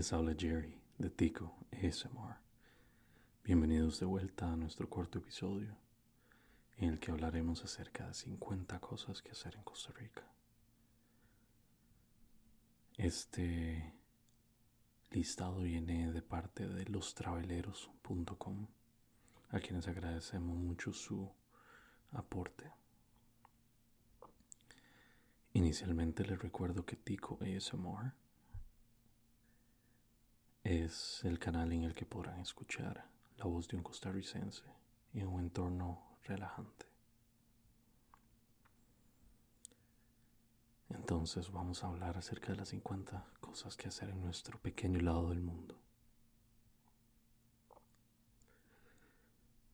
Les habla Jerry de Tico ASMR. Bienvenidos de vuelta a nuestro cuarto episodio, en el que hablaremos acerca de 50 cosas que hacer en Costa Rica. Este listado viene de parte de lostraveleros.com, a quienes agradecemos mucho su aporte. Inicialmente les recuerdo que Tico ASMR es el canal en el que podrán escuchar la voz de un costarricense en un entorno relajante. Entonces vamos a hablar acerca de las 50 cosas que hacer en nuestro pequeño lado del mundo.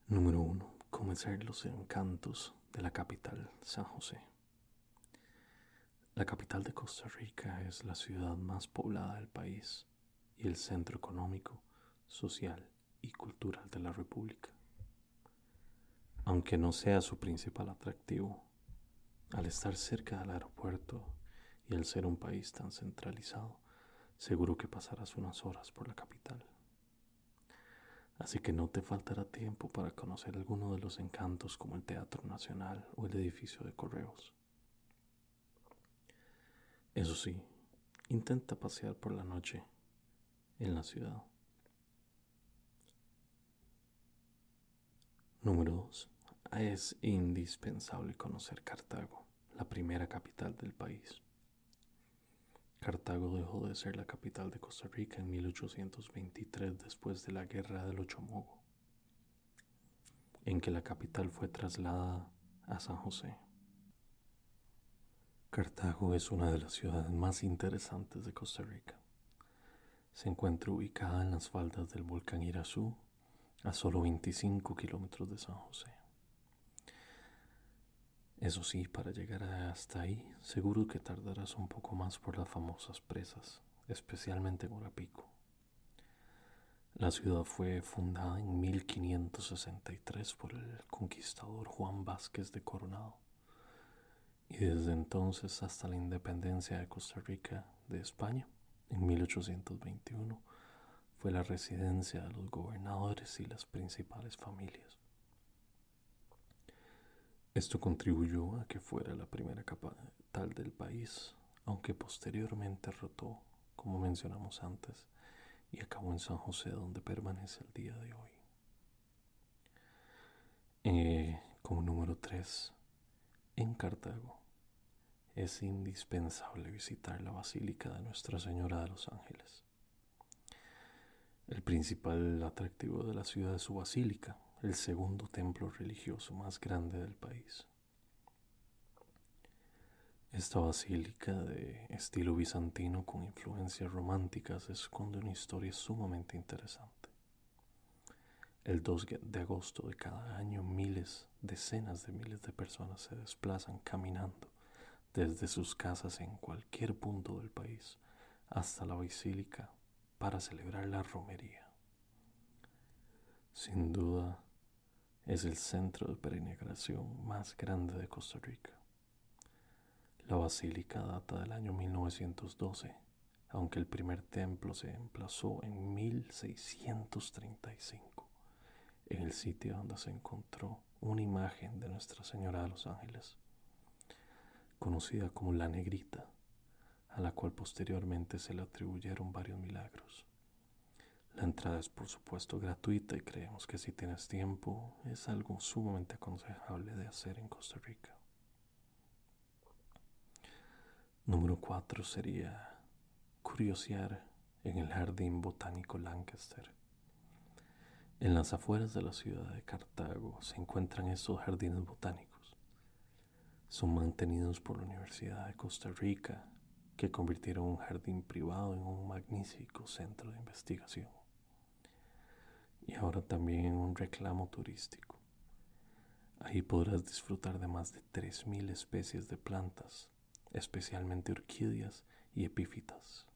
Número 1. Conocer los encantos de la capital, San José. La capital de Costa Rica es la ciudad más poblada del país y el centro económico, social y cultural de la República. Aunque no sea su principal atractivo, al estar cerca del aeropuerto y al ser un país tan centralizado, seguro que pasarás unas horas por la capital. Así que no te faltará tiempo para conocer alguno de los encantos como el Teatro Nacional o el edificio de correos. Eso sí, intenta pasear por la noche en la ciudad. Número 2. Es indispensable conocer Cartago, la primera capital del país. Cartago dejó de ser la capital de Costa Rica en 1823 después de la Guerra del Ochomogo, en que la capital fue trasladada a San José. Cartago es una de las ciudades más interesantes de Costa Rica se encuentra ubicada en las faldas del volcán Irazú, a solo 25 kilómetros de San José. Eso sí, para llegar hasta ahí, seguro que tardarás un poco más por las famosas presas, especialmente en Orapico. La ciudad fue fundada en 1563 por el conquistador Juan Vázquez de Coronado y desde entonces hasta la independencia de Costa Rica de España en 1821 fue la residencia de los gobernadores y las principales familias. Esto contribuyó a que fuera la primera capital del país, aunque posteriormente rotó, como mencionamos antes, y acabó en San José, donde permanece el día de hoy. Eh, como número 3, en Cartago es indispensable visitar la Basílica de Nuestra Señora de los Ángeles. El principal atractivo de la ciudad es su basílica, el segundo templo religioso más grande del país. Esta basílica de estilo bizantino con influencias románticas esconde una historia sumamente interesante. El 2 de agosto de cada año miles, decenas de miles de personas se desplazan caminando desde sus casas en cualquier punto del país hasta la basílica para celebrar la romería. Sin duda, es el centro de peregrinación más grande de Costa Rica. La basílica data del año 1912, aunque el primer templo se emplazó en 1635, en el sitio donde se encontró una imagen de Nuestra Señora de los Ángeles conocida como la Negrita, a la cual posteriormente se le atribuyeron varios milagros. La entrada es por supuesto gratuita y creemos que si tienes tiempo es algo sumamente aconsejable de hacer en Costa Rica. Número 4 sería curiosear en el Jardín Botánico Lancaster. En las afueras de la ciudad de Cartago se encuentran estos jardines botánicos son mantenidos por la Universidad de Costa Rica, que convirtieron un jardín privado en un magnífico centro de investigación. Y ahora también en un reclamo turístico. Ahí podrás disfrutar de más de 3.000 especies de plantas, especialmente orquídeas y epífitas.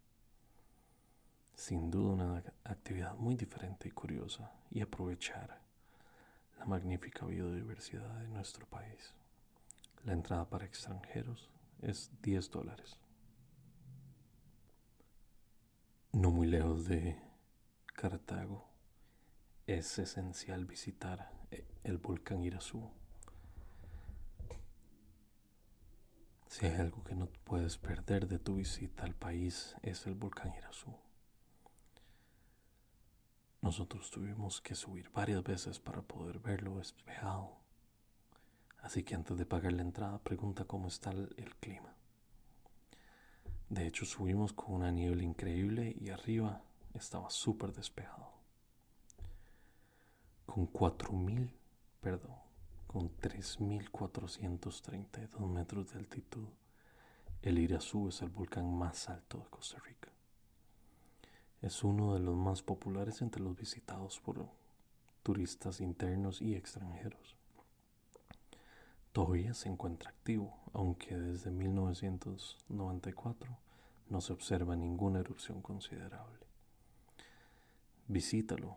Sin duda una actividad muy diferente y curiosa y aprovechar la magnífica biodiversidad de nuestro país. La entrada para extranjeros es 10 dólares. No muy lejos de Cartago es esencial visitar el volcán Irazú. Si hay algo que no puedes perder de tu visita al país es el volcán Irazú. Nosotros tuvimos que subir varias veces para poder verlo despejado. Así que antes de pagar la entrada pregunta cómo está el clima. De hecho subimos con una niebla increíble y arriba estaba súper despejado. Con 4.000, perdón, con 3.432 metros de altitud, el Irazú es el volcán más alto de Costa Rica. Es uno de los más populares entre los visitados por turistas internos y extranjeros. Todavía se encuentra activo, aunque desde 1994 no se observa ninguna erupción considerable. Visítalo,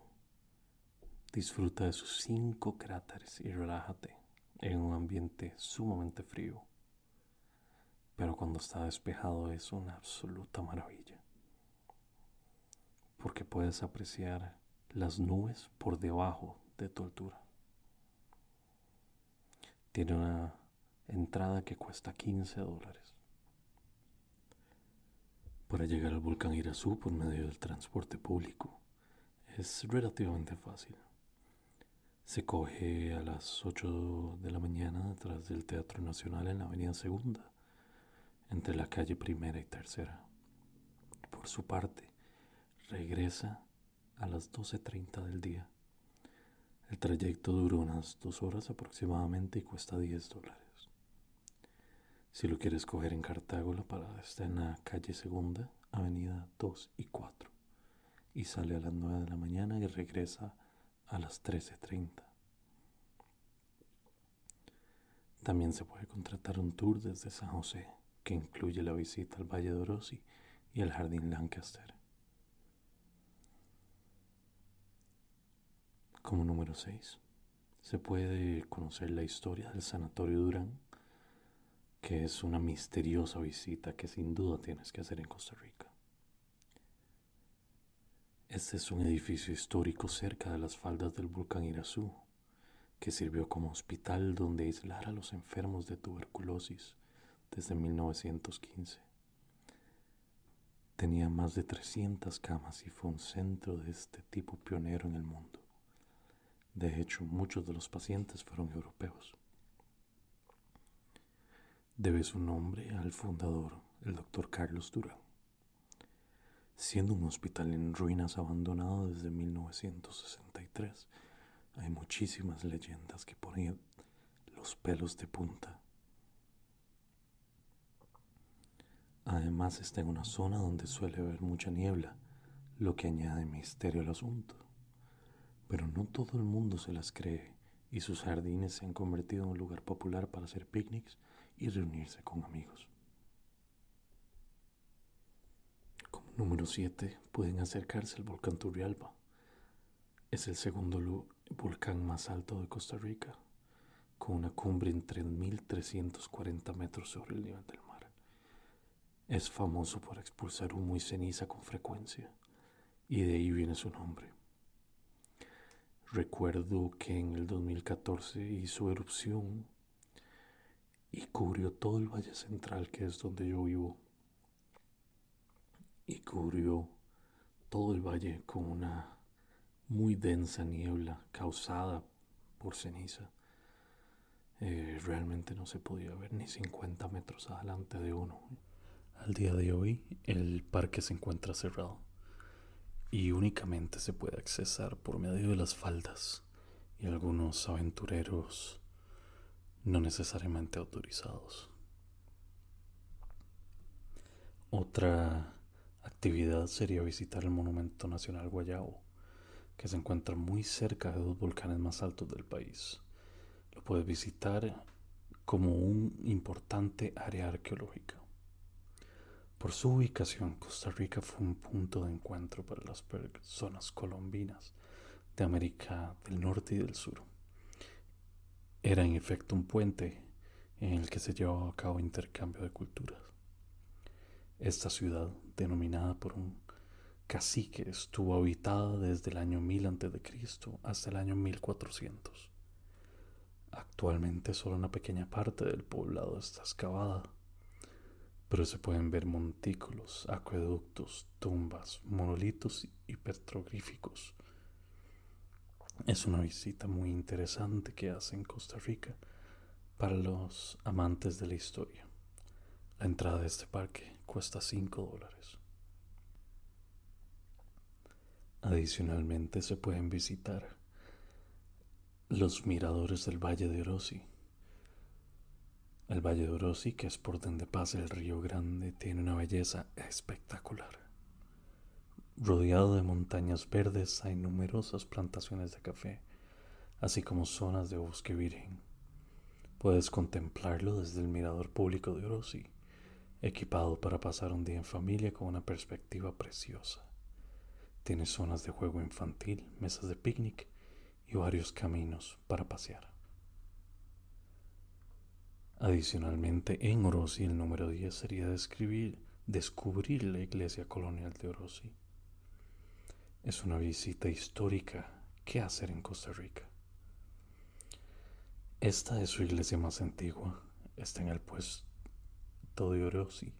disfruta de sus cinco cráteres y relájate en un ambiente sumamente frío, pero cuando está despejado es una absoluta maravilla porque puedes apreciar las nubes por debajo de tu altura. Tiene una entrada que cuesta 15 dólares. Para llegar al volcán Irazú por medio del transporte público es relativamente fácil. Se coge a las 8 de la mañana detrás del Teatro Nacional en la Avenida Segunda, entre la calle Primera y Tercera. Por su parte, regresa a las 12.30 del día. El trayecto dura unas dos horas aproximadamente y cuesta 10 dólares. Si lo quieres coger en Cartago, la parada está en la calle Segunda, avenida 2 y 4, y sale a las 9 de la mañana y regresa a las 13.30. También se puede contratar un tour desde San José, que incluye la visita al Valle de Orosi y al Jardín Lancaster. Como número 6, se puede conocer la historia del Sanatorio Durán, que es una misteriosa visita que sin duda tienes que hacer en Costa Rica. Este es un edificio histórico cerca de las faldas del volcán Irazú, que sirvió como hospital donde aislar a los enfermos de tuberculosis desde 1915. Tenía más de 300 camas y fue un centro de este tipo pionero en el mundo. De hecho, muchos de los pacientes fueron europeos. Debe su nombre al fundador, el doctor Carlos Durán. Siendo un hospital en ruinas abandonado desde 1963, hay muchísimas leyendas que ponen los pelos de punta. Además está en una zona donde suele haber mucha niebla, lo que añade misterio al asunto pero no todo el mundo se las cree y sus jardines se han convertido en un lugar popular para hacer picnics y reunirse con amigos. Como número 7 pueden acercarse al volcán Turrialba. Es el segundo volcán más alto de Costa Rica, con una cumbre en 3.340 metros sobre el nivel del mar. Es famoso por expulsar humo y ceniza con frecuencia, y de ahí viene su nombre. Recuerdo que en el 2014 hizo erupción y cubrió todo el Valle Central, que es donde yo vivo, y cubrió todo el valle con una muy densa niebla causada por ceniza. Eh, realmente no se podía ver ni 50 metros adelante de uno. Al día de hoy el parque se encuentra cerrado y únicamente se puede accesar por medio de las faldas y algunos aventureros no necesariamente autorizados. Otra actividad sería visitar el Monumento Nacional Guayabo, que se encuentra muy cerca de los volcanes más altos del país. Lo puedes visitar como un importante área arqueológica. Por su ubicación, Costa Rica fue un punto de encuentro para las personas colombinas de América del Norte y del Sur. Era en efecto un puente en el que se llevaba a cabo intercambio de culturas. Esta ciudad, denominada por un cacique estuvo habitada desde el año 1000 a.C. hasta el año 1400. Actualmente solo una pequeña parte del poblado está excavada, pero se pueden ver montículos, acueductos, tumbas, monolitos y petroglíficos. Es una visita muy interesante que hace en Costa Rica para los amantes de la historia. La entrada de este parque cuesta 5 dólares. Adicionalmente se pueden visitar los miradores del Valle de Orosi. El Valle de Orosi, que es por donde pasa el Río Grande, tiene una belleza espectacular. Rodeado de montañas verdes hay numerosas plantaciones de café, así como zonas de bosque virgen. Puedes contemplarlo desde el mirador público de Orosi, equipado para pasar un día en familia con una perspectiva preciosa. Tiene zonas de juego infantil, mesas de picnic y varios caminos para pasear. Adicionalmente, en Orosi el número 10 sería describir, descubrir la iglesia colonial de Orosi. Es una visita histórica que hacer en Costa Rica. Esta es su iglesia más antigua, está en el puesto de Orosi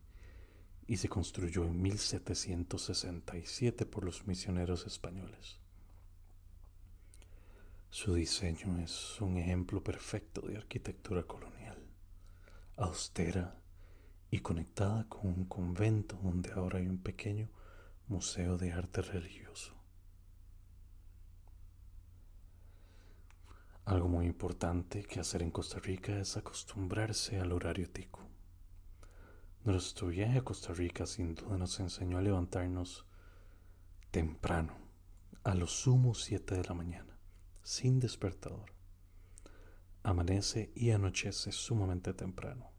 y se construyó en 1767 por los misioneros españoles. Su diseño es un ejemplo perfecto de arquitectura colonial, austera y conectada con un convento donde ahora hay un pequeño museo de arte religioso. Algo muy importante que hacer en Costa Rica es acostumbrarse al horario tico. Nuestro viaje a Costa Rica sin duda nos enseñó a levantarnos temprano, a lo sumo 7 de la mañana sin despertador. Amanece y anochece sumamente temprano,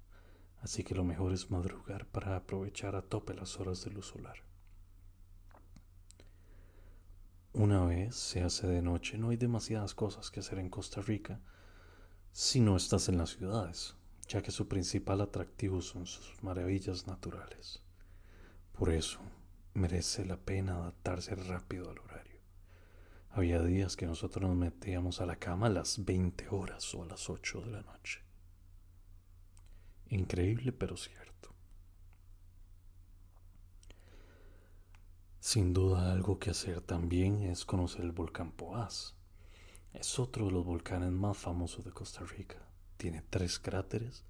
así que lo mejor es madrugar para aprovechar a tope las horas de luz solar. Una vez se hace de noche, no hay demasiadas cosas que hacer en Costa Rica si no estás en las ciudades, ya que su principal atractivo son sus maravillas naturales. Por eso merece la pena adaptarse rápido al horario. Había días que nosotros nos metíamos a la cama a las 20 horas o a las 8 de la noche. Increíble pero cierto. Sin duda algo que hacer también es conocer el volcán Poás. Es otro de los volcanes más famosos de Costa Rica. Tiene tres cráteres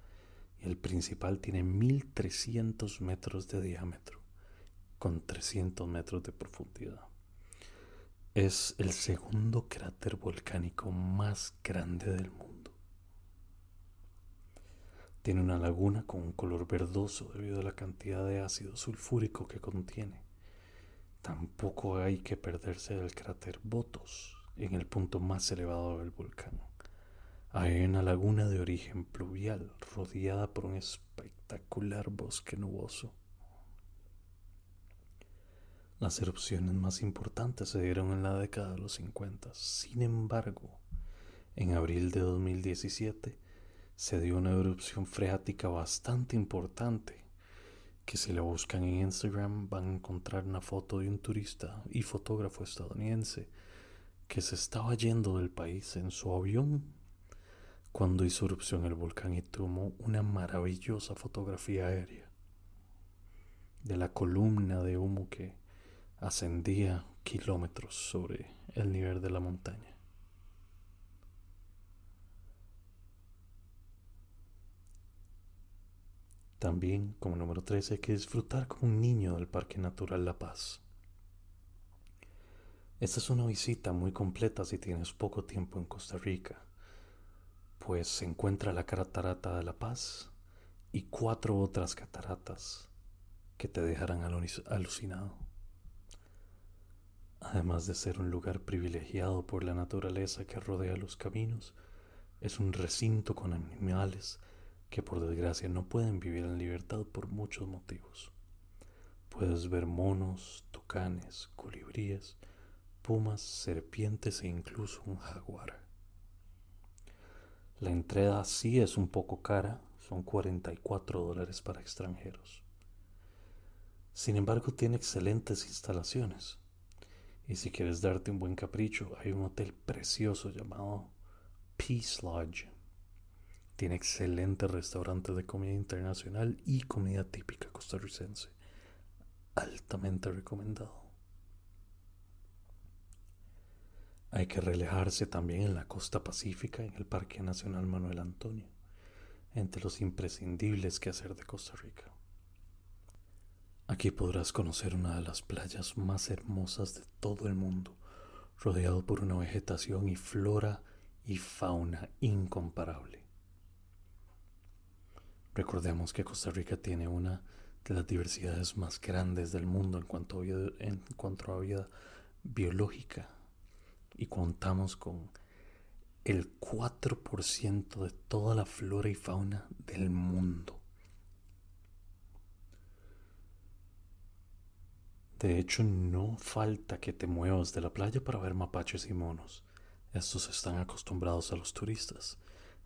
y el principal tiene 1300 metros de diámetro con 300 metros de profundidad. Es el segundo cráter volcánico más grande del mundo. Tiene una laguna con un color verdoso debido a la cantidad de ácido sulfúrico que contiene. Tampoco hay que perderse del cráter Botos, en el punto más elevado del volcán. Hay una laguna de origen pluvial rodeada por un espectacular bosque nuboso. Las erupciones más importantes se dieron en la década de los 50. Sin embargo, en abril de 2017 se dio una erupción freática bastante importante que si la buscan en Instagram van a encontrar una foto de un turista y fotógrafo estadounidense que se estaba yendo del país en su avión cuando hizo erupción el volcán y tomó una maravillosa fotografía aérea de la columna de humo que ascendía kilómetros sobre el nivel de la montaña. También, como número 13, hay que disfrutar como un niño del Parque Natural La Paz. Esta es una visita muy completa si tienes poco tiempo en Costa Rica, pues se encuentra la Catarata de La Paz y cuatro otras cataratas que te dejarán alucinado. Además de ser un lugar privilegiado por la naturaleza que rodea los caminos, es un recinto con animales que por desgracia no pueden vivir en libertad por muchos motivos. Puedes ver monos, tucanes, colibríes, pumas, serpientes e incluso un jaguar. La entrada sí es un poco cara, son 44 dólares para extranjeros. Sin embargo, tiene excelentes instalaciones. Y si quieres darte un buen capricho, hay un hotel precioso llamado Peace Lodge. Tiene excelentes restaurantes de comida internacional y comida típica costarricense. Altamente recomendado. Hay que relajarse también en la costa pacífica, en el Parque Nacional Manuel Antonio, entre los imprescindibles que hacer de Costa Rica. Aquí podrás conocer una de las playas más hermosas de todo el mundo, rodeado por una vegetación y flora y fauna incomparable. Recordemos que Costa Rica tiene una de las diversidades más grandes del mundo en cuanto a vida, biológica y contamos con el 4% de toda la flora y fauna del mundo. De hecho, no falta que te muevas de la playa para ver mapaches y monos. Estos están acostumbrados a los turistas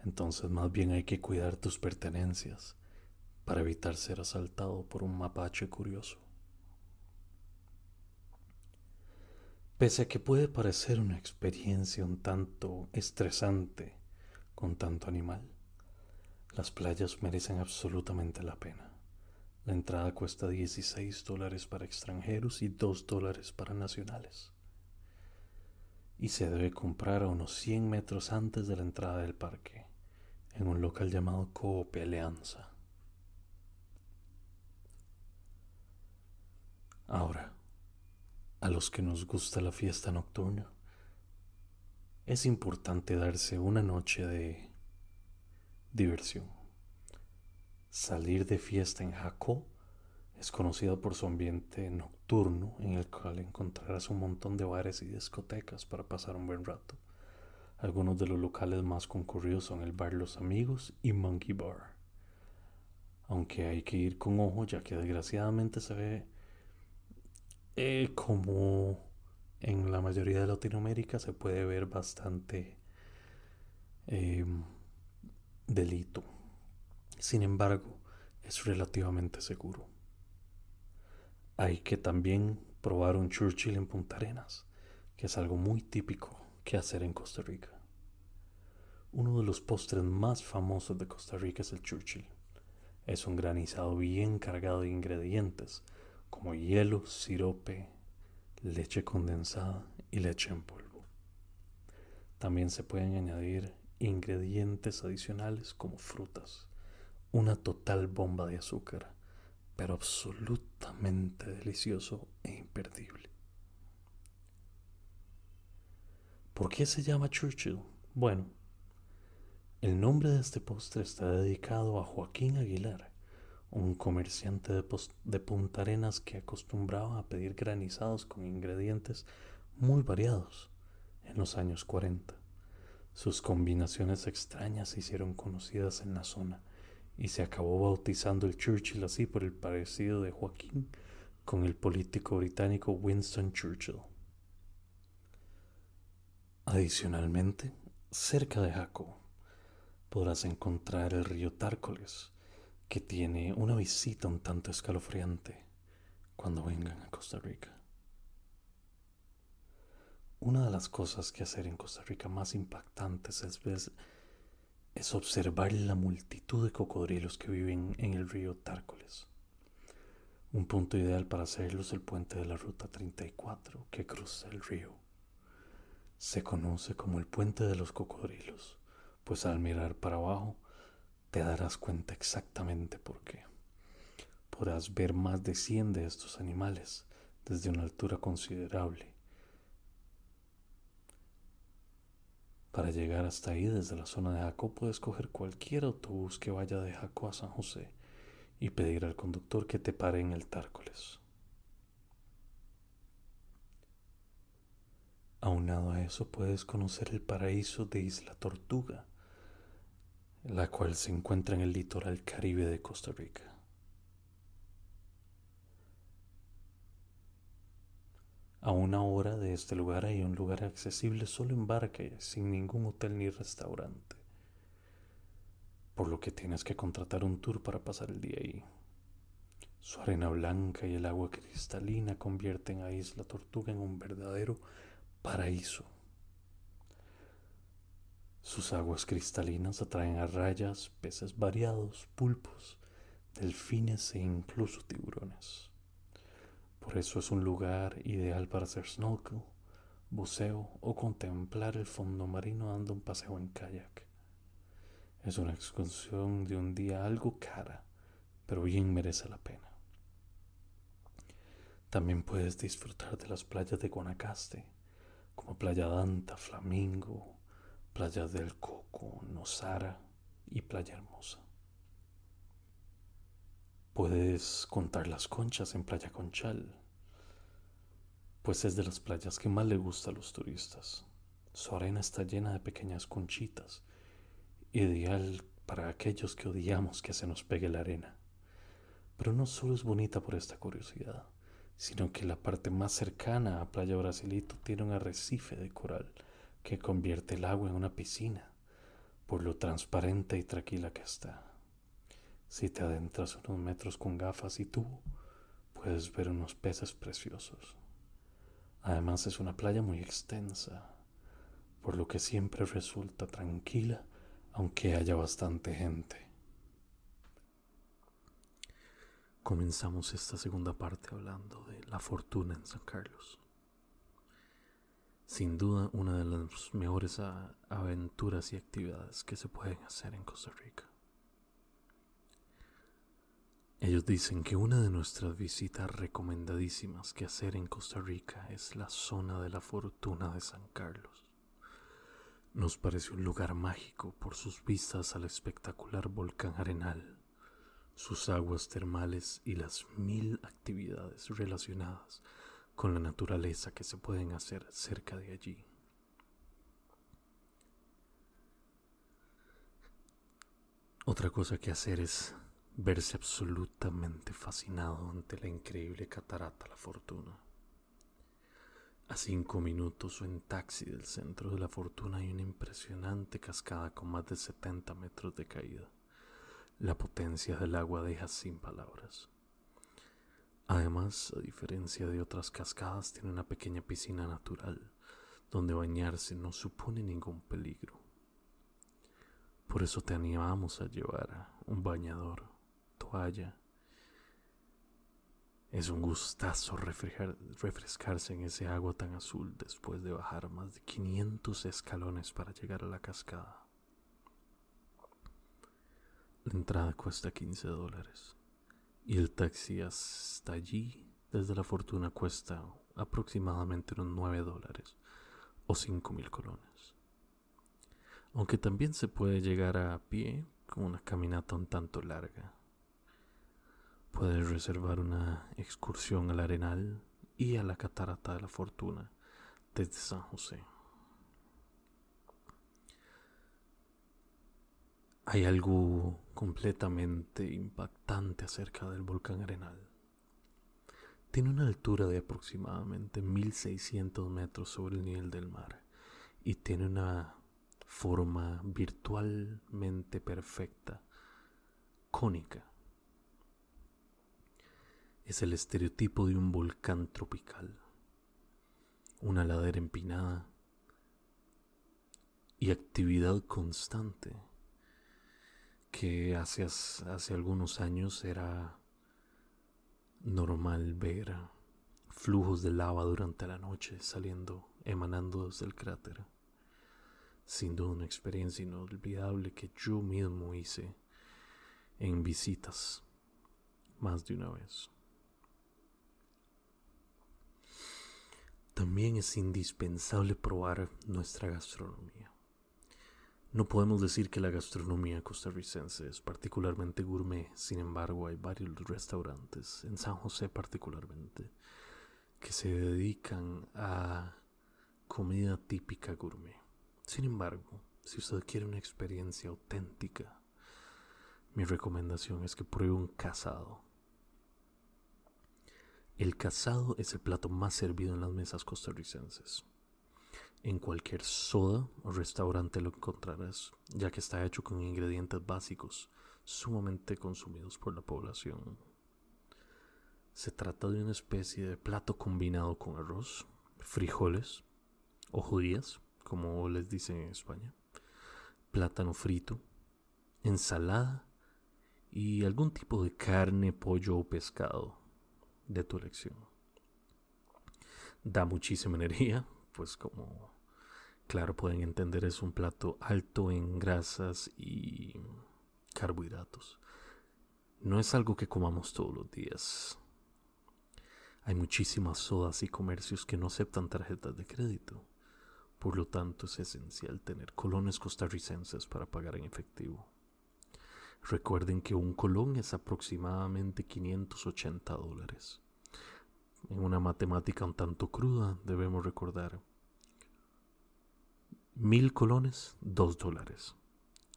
entonces más bien hay que cuidar tus pertenencias para evitar ser asaltado por un mapache curioso. Pese a que puede parecer una experiencia un tanto estresante con tanto animal, las playas merecen absolutamente la pena. La entrada cuesta 16 dólares para extranjeros y 2 dólares para nacionales. Y se debe comprar a unos 100 metros antes de la entrada del parque en un local llamado Coop Alianza. Ahora, a los que nos gusta la fiesta nocturna, es importante darse una noche de diversión. Salir de fiesta en Jacó es conocido por su ambiente nocturno en el cual encontrarás un montón de bares y discotecas para pasar un buen rato. Algunos de los locales más concurridos son el Bar Los Amigos y Monkey Bar. Aunque hay que ir con ojo ya que desgraciadamente se ve eh, como en la mayoría de Latinoamérica se puede ver bastante em, delito. Sin embargo, es relativamente seguro. Hay que también probar un Churchill en Punta Arenas, que es algo muy típico que hacer en Costa Rica. Uno de los postres más famosos de Costa Rica es el Churchill. Es un granizado bien cargado de ingredientes como hielo, sirope, leche condensada y leche en polvo. También se pueden añadir ingredientes adicionales como frutas. Una total bomba de azúcar, pero absolutamente delicioso e imperdible. ¿Por qué se llama Churchill? Bueno, el nombre de este postre está dedicado a Joaquín Aguilar, un comerciante de, de, Punta Arenas que acostumbraba a pedir granizados con ingredientes muy variados en los años 40. Sus combinaciones extrañas se hicieron conocidas en la zona y se acabó bautizando el Churchill así por el parecido de Joaquín con el político británico Winston Churchill. Adicionalmente, cerca de Jaco podrás encontrar el río Tárcoles, que tiene una visita un tanto escalofriante cuando vengan a Costa Rica. Una de las cosas que hacer en Costa Rica más impactantes es, es observar la multitud de cocodrilos que viven en el río Tárcoles. Un punto ideal para hacerlo es el puente de la Ruta 34 que cruza el río se conoce como el puente de los cocodrilos, pues al mirar para abajo te darás cuenta exactamente por qué. Podrás ver más de 100 de estos animales desde una altura considerable. Para llegar hasta ahí desde la zona de Jaco puedes coger cualquier autobús que vaya de Jaco a San José y pedir al conductor que te pare en el Tárcoles. Aunado a eso puedes conocer el paraíso de Isla Tortuga, la cual se encuentra en el litoral caribe de Costa Rica. A una hora de este lugar hay un lugar accesible solo en barca sin ningún hotel ni restaurante, por lo que tienes que contratar un tour para pasar el día ahí. Su arena blanca y el agua cristalina convierten a Isla Tortuga en un verdadero paraíso. Sus aguas cristalinas atraen a rayas, peces variados, pulpos, delfines e incluso tiburones. Por eso es un lugar ideal para hacer snorkel, buceo o contemplar el fondo marino dando un paseo en kayak. Es una excursión de un día algo cara, pero bien merece la pena. También puedes disfrutar de las playas de Guanacaste, como Playa Danta, Flamingo, Playa del Coco, Nosara y Playa Hermosa. Puedes contar las conchas en Playa Conchal, pues es de las playas que más le gusta a los turistas. Su arena está llena de pequeñas conchitas, ideal para aquellos que odiamos que se nos pegue la arena. Pero no solo es bonita por esta curiosidad, sino que la parte más cercana a Playa Brasilito tiene un arrecife de coral que convierte el agua en una piscina, por lo transparente y tranquila que está. Si te adentras unos metros con gafas y tubo, puedes ver unos peces preciosos. Además es una playa muy extensa, por lo que siempre resulta tranquila aunque haya bastante gente. Comenzamos esta segunda parte hablando de la fortuna en San Carlos. Sin duda una de las mejores aventuras y actividades que se pueden hacer en Costa Rica. Ellos dicen que una de nuestras visitas recomendadísimas que hacer en Costa Rica es la zona de la fortuna de San Carlos. Nos parece un lugar mágico por sus vistas al espectacular volcán Arenal, sus aguas termales y las mil actividades relacionadas con la naturaleza que se pueden hacer cerca de allí. Otra cosa que hacer es verse absolutamente fascinado ante la increíble catarata La Fortuna. A cinco minutos o en taxi del centro de la fortuna hay una impresionante cascada con más de 70 metros de caída. La potencia del agua deja sin palabras. Además, a diferencia de otras cascadas, tiene una pequeña piscina natural, donde bañarse no supone ningún peligro. Por eso te animamos a llevar un bañador Es un gustazo refrescarse en ese agua tan azul después de bajar más de 500 escalones para llegar a la cascada. La entrada cuesta 15 dólares y el taxi hasta allí desde la fortuna cuesta aproximadamente unos 9 dólares o 5 mil colones. Aunque también se puede llegar a pie con una caminata un tanto larga. Puedes reservar una excursión al Arenal y a la Catarata de la Fortuna desde San José. Hay algo completamente impactante acerca del volcán Arenal. Tiene una altura de aproximadamente 1600 metros sobre el nivel del mar y tiene una forma virtualmente perfecta, cónica es el estereotipo de un volcán tropical, una ladera empinada y actividad constante que hace, hace algunos años era normal ver flujos de lava durante la noche saliendo, emanando desde el cráter. Sin duda una experiencia inolvidable que yo mismo hice en visitas más de una vez. También es indispensable probar nuestra gastronomía. No podemos decir que la gastronomía costarricense es particularmente gourmet, sin embargo hay varios restaurantes, en San José particularmente, que se dedican a comida típica gourmet. Sin embargo, si usted quiere una experiencia auténtica, mi recomendación es que pruebe un casado. El casado es el plato más servido en las mesas costarricenses. En cualquier soda o restaurante lo encontrarás, ya que está hecho con ingredientes básicos sumamente consumidos por la población. Se trata de una especie de plato combinado con arroz, frijoles o judías, como les dicen en España, plátano frito, ensalada y algún tipo de carne, pollo o pescado de tu elección. Da muchísima energía, pues como claro pueden entender es un plato alto en grasas y carbohidratos. No es algo que comamos todos los días. Hay muchísimas sodas y comercios que no aceptan tarjetas de crédito. Por lo tanto, es esencial tener colones costarricenses para pagar en efectivo. Recuerden que un colón es aproximadamente 580 dólares. En una matemática un tanto cruda debemos recordar. Mil colones, dos dólares.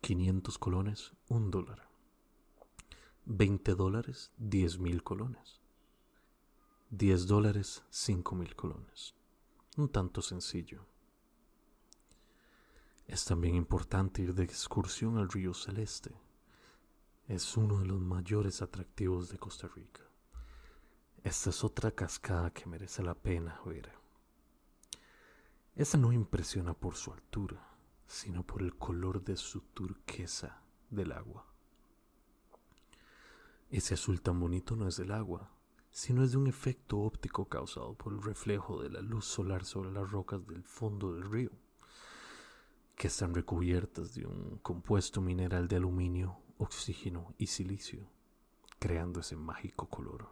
500 colones, un dólar. 20 dólares, 10 mil colones. 10 dólares, 5 mil colones. Un tanto sencillo. Es también importante ir de excursión al río Celeste es uno de los mayores atractivos de Costa Rica. Esta es otra cascada que merece la pena ver. Esta no impresiona por su altura, sino por el color de su turquesa del agua. Ese azul tan bonito no es del agua, sino es de un efecto óptico causado por el reflejo de la luz solar sobre las rocas del fondo del río, que están recubiertas de un compuesto mineral de aluminio oxígeno y silicio, creando ese mágico color.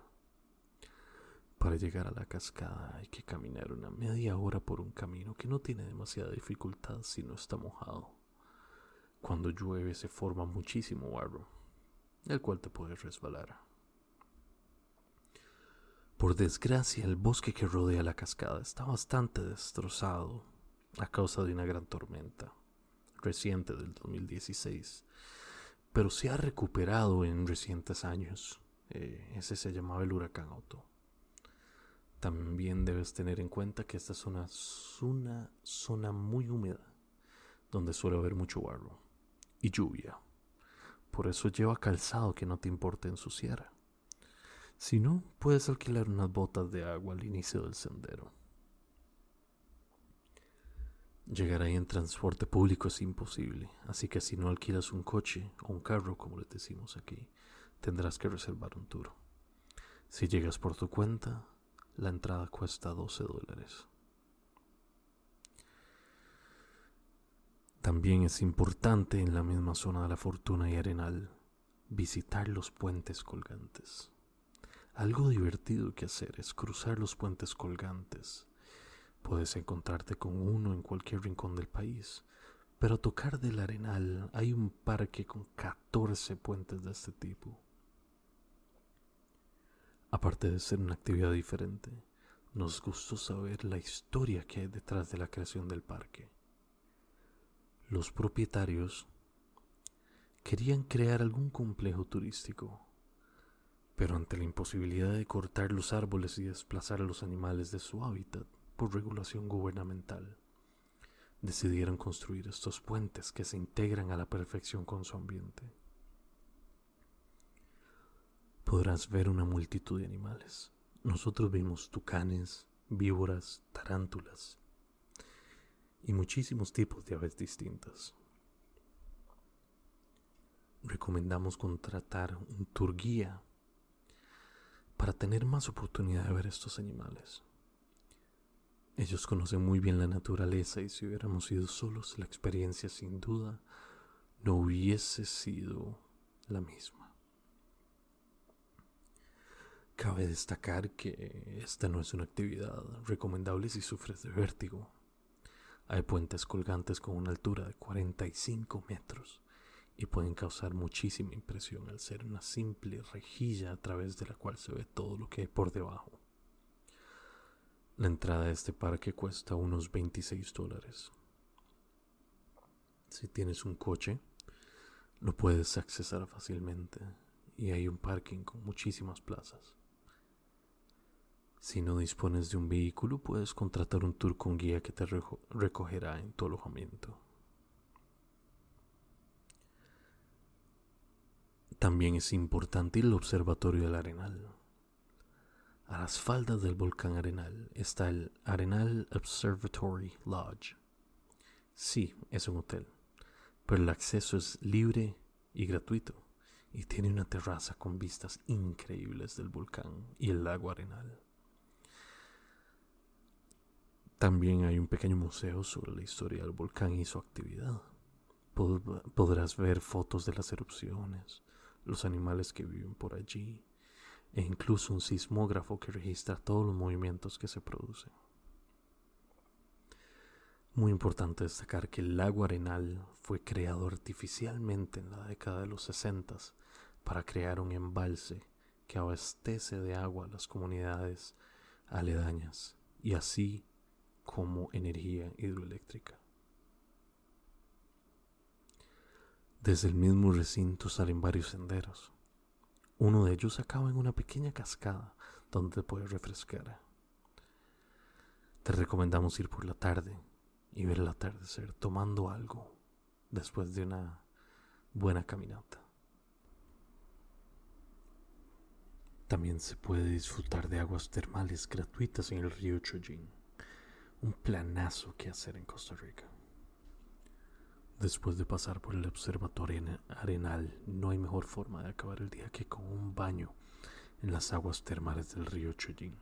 Para llegar a la cascada hay que caminar una media hora por un camino que no tiene demasiada dificultad si no está mojado. Cuando llueve se forma muchísimo barro, el cual te puede resbalar. Por desgracia, el bosque que rodea la cascada está bastante destrozado a causa de una gran tormenta reciente del 2016 pero se ha recuperado en recientes años. Eh, ese se llamaba el huracán Otto. También debes tener en cuenta que esta zona es una zona muy húmeda, donde suele haber mucho barro y lluvia. Por eso lleva calzado que no te importe ensuciar. Si no, puedes alquilar unas botas de agua al inicio del sendero. Llegar ahí en transporte público es imposible, así que si no alquilas un coche o un carro, como les decimos aquí, tendrás que reservar un tour. Si llegas por tu cuenta, la entrada cuesta 12 dólares. También es importante en la misma zona de la Fortuna y Arenal visitar los puentes colgantes. Algo divertido que hacer es cruzar los puentes colgantes Puedes encontrarte con uno en cualquier rincón del país, pero a tocar del arenal hay un parque con 14 puentes de este tipo. Aparte de ser una actividad diferente, nos gustó saber la historia que hay detrás de la creación del parque. Los propietarios querían crear algún complejo turístico, pero ante la imposibilidad de cortar los árboles y desplazar a los animales de su hábitat, por regulación gubernamental, decidieron construir estos puentes que se integran a la perfección con su ambiente. Podrás ver una multitud de animales. Nosotros vimos tucanes, víboras, tarántulas y muchísimos tipos de aves distintas. Recomendamos contratar un tour guía para tener más oportunidad de ver estos animales. Ellos conocen muy bien la naturaleza y si hubiéramos ido solos, la experiencia sin duda no hubiese sido la misma. Cabe destacar que esta no es una actividad recomendable si sufres de vértigo. Hay puentes colgantes con una altura de 45 metros y pueden causar muchísima impresión al ser una simple rejilla a través de la cual se ve todo lo que hay por debajo. La entrada a este parque cuesta unos 26 dólares. Si tienes un coche, lo puedes accesar fácilmente y hay un parking con muchísimas plazas. Si no dispones de un vehículo, puedes contratar un tour con guía que te recogerá en tu alojamiento. También es importante el observatorio del Arenal. A las faldas del volcán Arenal está el Arenal Observatory Lodge. Sí, es un hotel, pero el acceso es libre y gratuito y tiene una terraza con vistas increíbles del volcán y el lago Arenal. También hay un pequeño museo sobre la historia del volcán y su actividad. podrás ver fotos de las erupciones, los animales que viven por allí, e incluso un sismógrafo que registra todos los movimientos que se producen. Muy importante destacar que el lago Arenal fue creado artificialmente en la década de los 60 para crear un embalse que abastece de agua a las comunidades aledañas y así como energía hidroeléctrica. Desde el mismo recinto salen varios senderos uno de ellos acaba en una pequeña cascada donde te puedes refrescar. Te recomendamos ir por la tarde y ver el atardecer tomando algo después de una buena caminata. También se puede disfrutar de aguas termales gratuitas en el río Chojin, un planazo que hacer en Costa Rica. Después de pasar por el observatorio arenal, no hay mejor forma de acabar el día que con un baño en las aguas termales del río Chollín.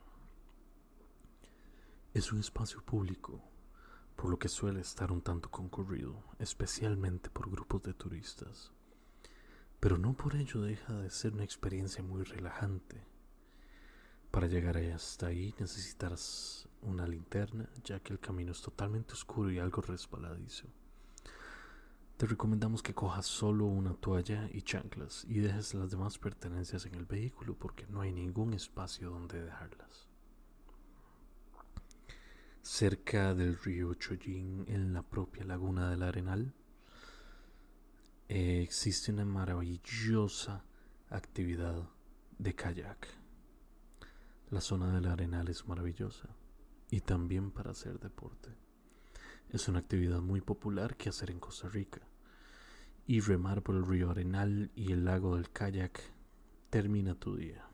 Es un espacio público, por lo que suele estar un tanto concurrido, especialmente por grupos de turistas. Pero no por ello deja de ser una experiencia muy relajante. Para llegar hasta ahí necesitarás una linterna, ya que el camino es totalmente oscuro y algo resbaladizo. Te recomendamos que cojas solo una toalla y chanclas y dejes las demás pertenencias en el vehículo porque no hay ningún espacio donde dejarlas. Cerca del río Chollín, en la propia laguna del Arenal, eh, existe una maravillosa actividad de kayak. La zona del Arenal es maravillosa y también para hacer deporte. Es una actividad muy popular que hacer en Costa Rica. Y remar por el río Arenal y el lago del kayak termina tu día.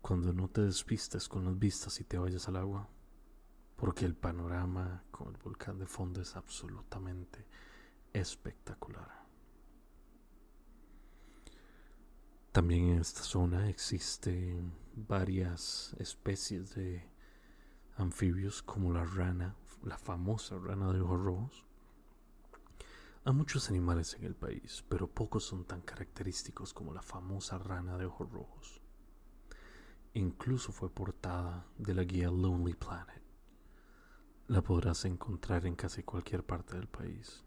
Cuando no te despistes con las vistas y te vayas al agua, porque el panorama con el volcán de fondo es absolutamente espectacular. También en esta zona existen varias especies de anfibios como la rana la famosa rana de ojos rojos. Hay muchos animales en el país, pero pocos son tan característicos como la famosa rana de ojos rojos. Incluso fue portada de la guía Lonely Planet. La podrás encontrar en casi cualquier parte del país.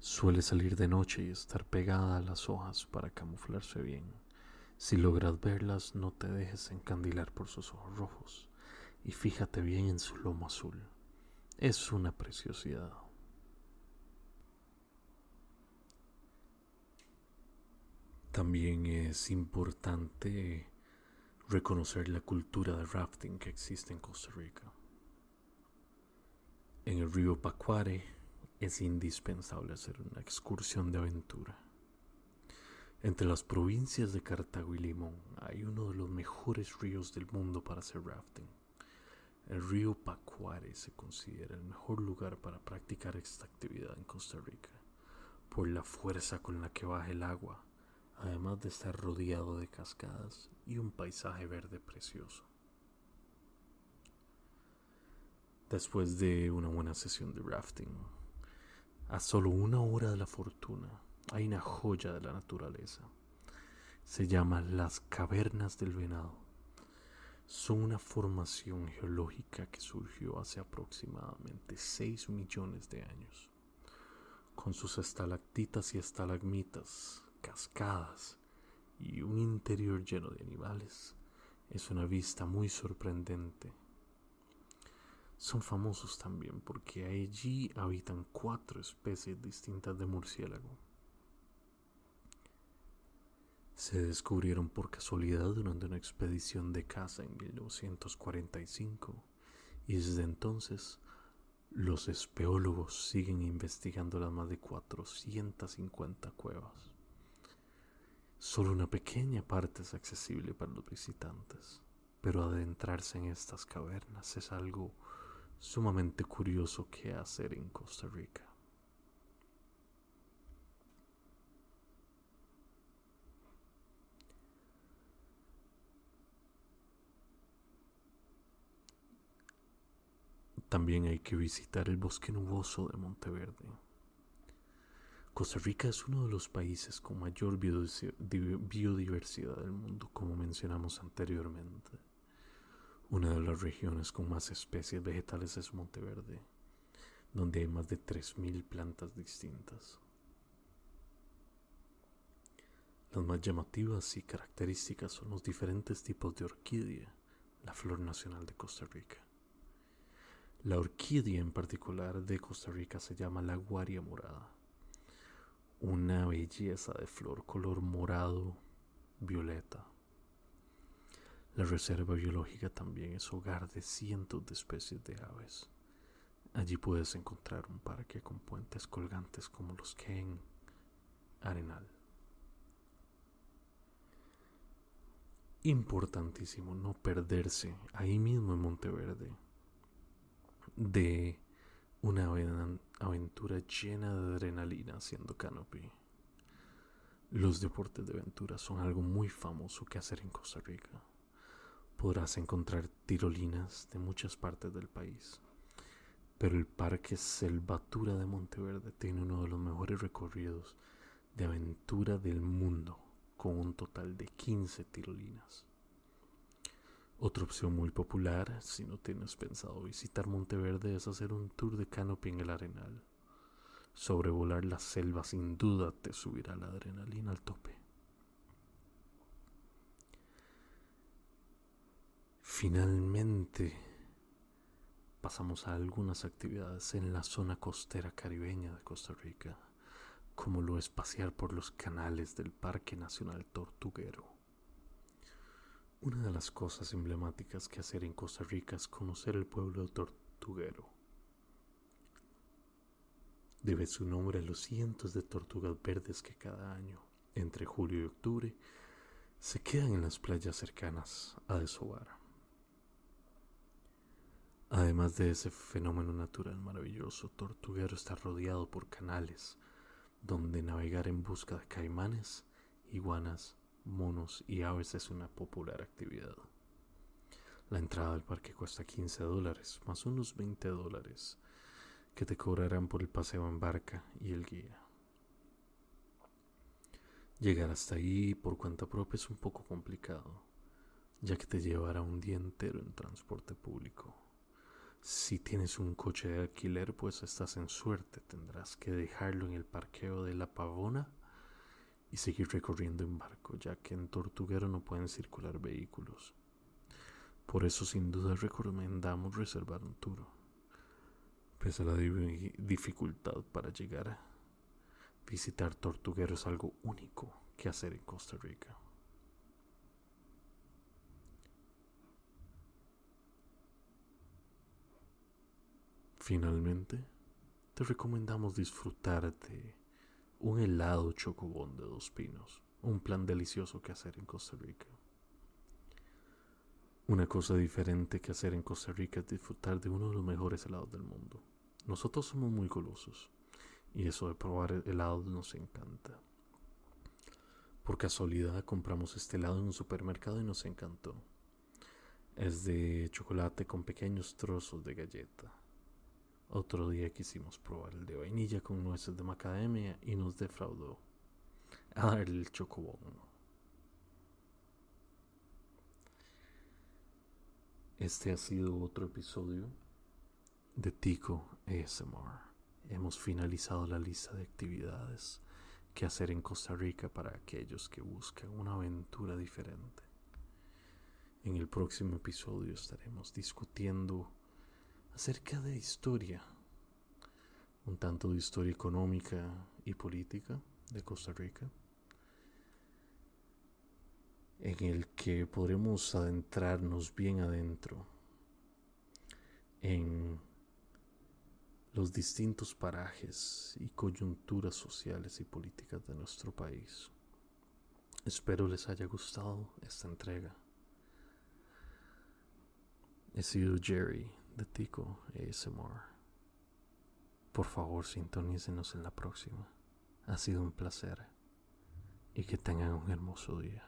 Suele salir de noche y estar pegada a las hojas para camuflarse bien. Si logras verlas, no te dejes encandilar por sus ojos rojos y fíjate bien en su lomo azul es una preciosidad. También es importante reconocer la cultura de rafting que existe en Costa Rica. En el río Pacuare es indispensable hacer una excursión de aventura. Entre las provincias de Cartago y Limón hay uno de los mejores ríos del mundo para hacer rafting. El río Pacuare se considera el mejor lugar para practicar esta actividad en Costa Rica, por la fuerza con la que baja el agua, además de estar rodeado de cascadas y un paisaje verde precioso. Después de una buena sesión de rafting, a solo una hora de la fortuna, hay una joya de la naturaleza. Se llama las cavernas del venado son una formación geológica que surgió hace aproximadamente 6 millones de años, con sus estalactitas y estalagmitas, cascadas y un interior lleno de animales. Es una vista muy sorprendente. Son famosos también porque allí habitan cuatro especies distintas de murciélago se descubrieron por casualidad durante una expedición de caza en 1945 y desde entonces los espeólogos siguen investigando las más de 450 cuevas. Solo una pequeña parte es accesible para los visitantes. pero adentrarse en estas cavernas es algo sumamente curioso que hacer en Costa Rica. También hay que visitar el bosque nuboso de Monteverde. Costa Rica es uno de los países con mayor biodiversidad del mundo, como mencionamos anteriormente. Una de las regiones con más especies vegetales es Monteverde, donde hay más de 3.000 plantas distintas. Las más llamativas y características son los diferentes tipos de orquídea, la flor nacional de Costa Rica. La orquídea en particular de Costa Rica se llama la guaria morada, una belleza de flor color morado violeta la reserva biológica también es hogar de cientos de especies de aves. Allí puedes encontrar un parque con puentes colgantes como los que en Arenal. Importantísimo no perderse ahí mismo en Monteverde de una aventura llena de adrenalina haciendo canopy. Los deportes de aventura son algo muy famoso que hacer en Costa Rica podrás encontrar tirolinas de muchas partes del país. Pero el Parque Selvatura de Monteverde tiene uno de los mejores recorridos de aventura del mundo, con un total de 15 tirolinas. Otra opción muy popular, si no tienes pensado visitar Monteverde, es hacer un tour de canopy en el Arenal. Sobrevolar la selva sin duda te subirá la adrenalina al tope. Finalmente pasamos a algunas actividades en la zona costera caribeña de Costa Rica, como lo es pasear por los canales del Parque Nacional Tortuguero. Una de las cosas emblemáticas que hacer en Costa Rica es conocer el pueblo Tortuguero. Debe su nombre a los cientos de tortugas verdes que cada año, entre julio y octubre, se quedan en las playas cercanas a desovar. Además de ese fenómeno natural maravilloso, Tortuguero está rodeado por canales donde navegar en busca de caimanes, iguanas, monos y aves es una popular actividad. La entrada al parque cuesta 15 dólares, más unos 20 dólares que te cobrarán por el paseo en barca y el guía. Llegar hasta ahí por cuenta propia es un poco complicado, ya que te llevará un día entero en transporte público. Si tienes un coche de alquiler, pues estás en suerte. Tendrás que dejarlo en el parqueo de la Pavona y seguir recorriendo en barco, ya que en Tortuguero no pueden circular vehículos. Por eso sin duda recomendamos reservar un tour. Pese a la dificultad para llegar, visitar Tortuguero es algo único que hacer en Costa Rica. Finalmente, te recomendamos disfrutar de un helado chocobón de dos pinos, un plan delicioso que hacer en Costa Rica. Una cosa diferente que hacer en Costa Rica es disfrutar de uno de los mejores helados del mundo. Nosotros somos muy golosos y eso de probar helados nos encanta. Por casualidad compramos este helado en un supermercado y nos encantó. Es de chocolate con pequeños trozos de galleta otro día quisimos probar el de vainilla con nueces de macadamia y nos defraudó. El chocobón. Este ha sido otro episodio de Tico ASMR. Hemos finalizado la lista de actividades que hacer en Costa Rica para aquellos que buscan una aventura diferente. En el próximo episodio estaremos discutiendo acerca de historia, un tanto de historia económica y política de Costa Rica, en el que podremos adentrarnos bien adentro en los distintos parajes y coyunturas sociales y políticas de nuestro país. Espero les haya gustado esta entrega. He sido Jerry de Tico ASMR. Por favor, sintonícenos en la próxima. Ha sido un placer y que tengan un hermoso día.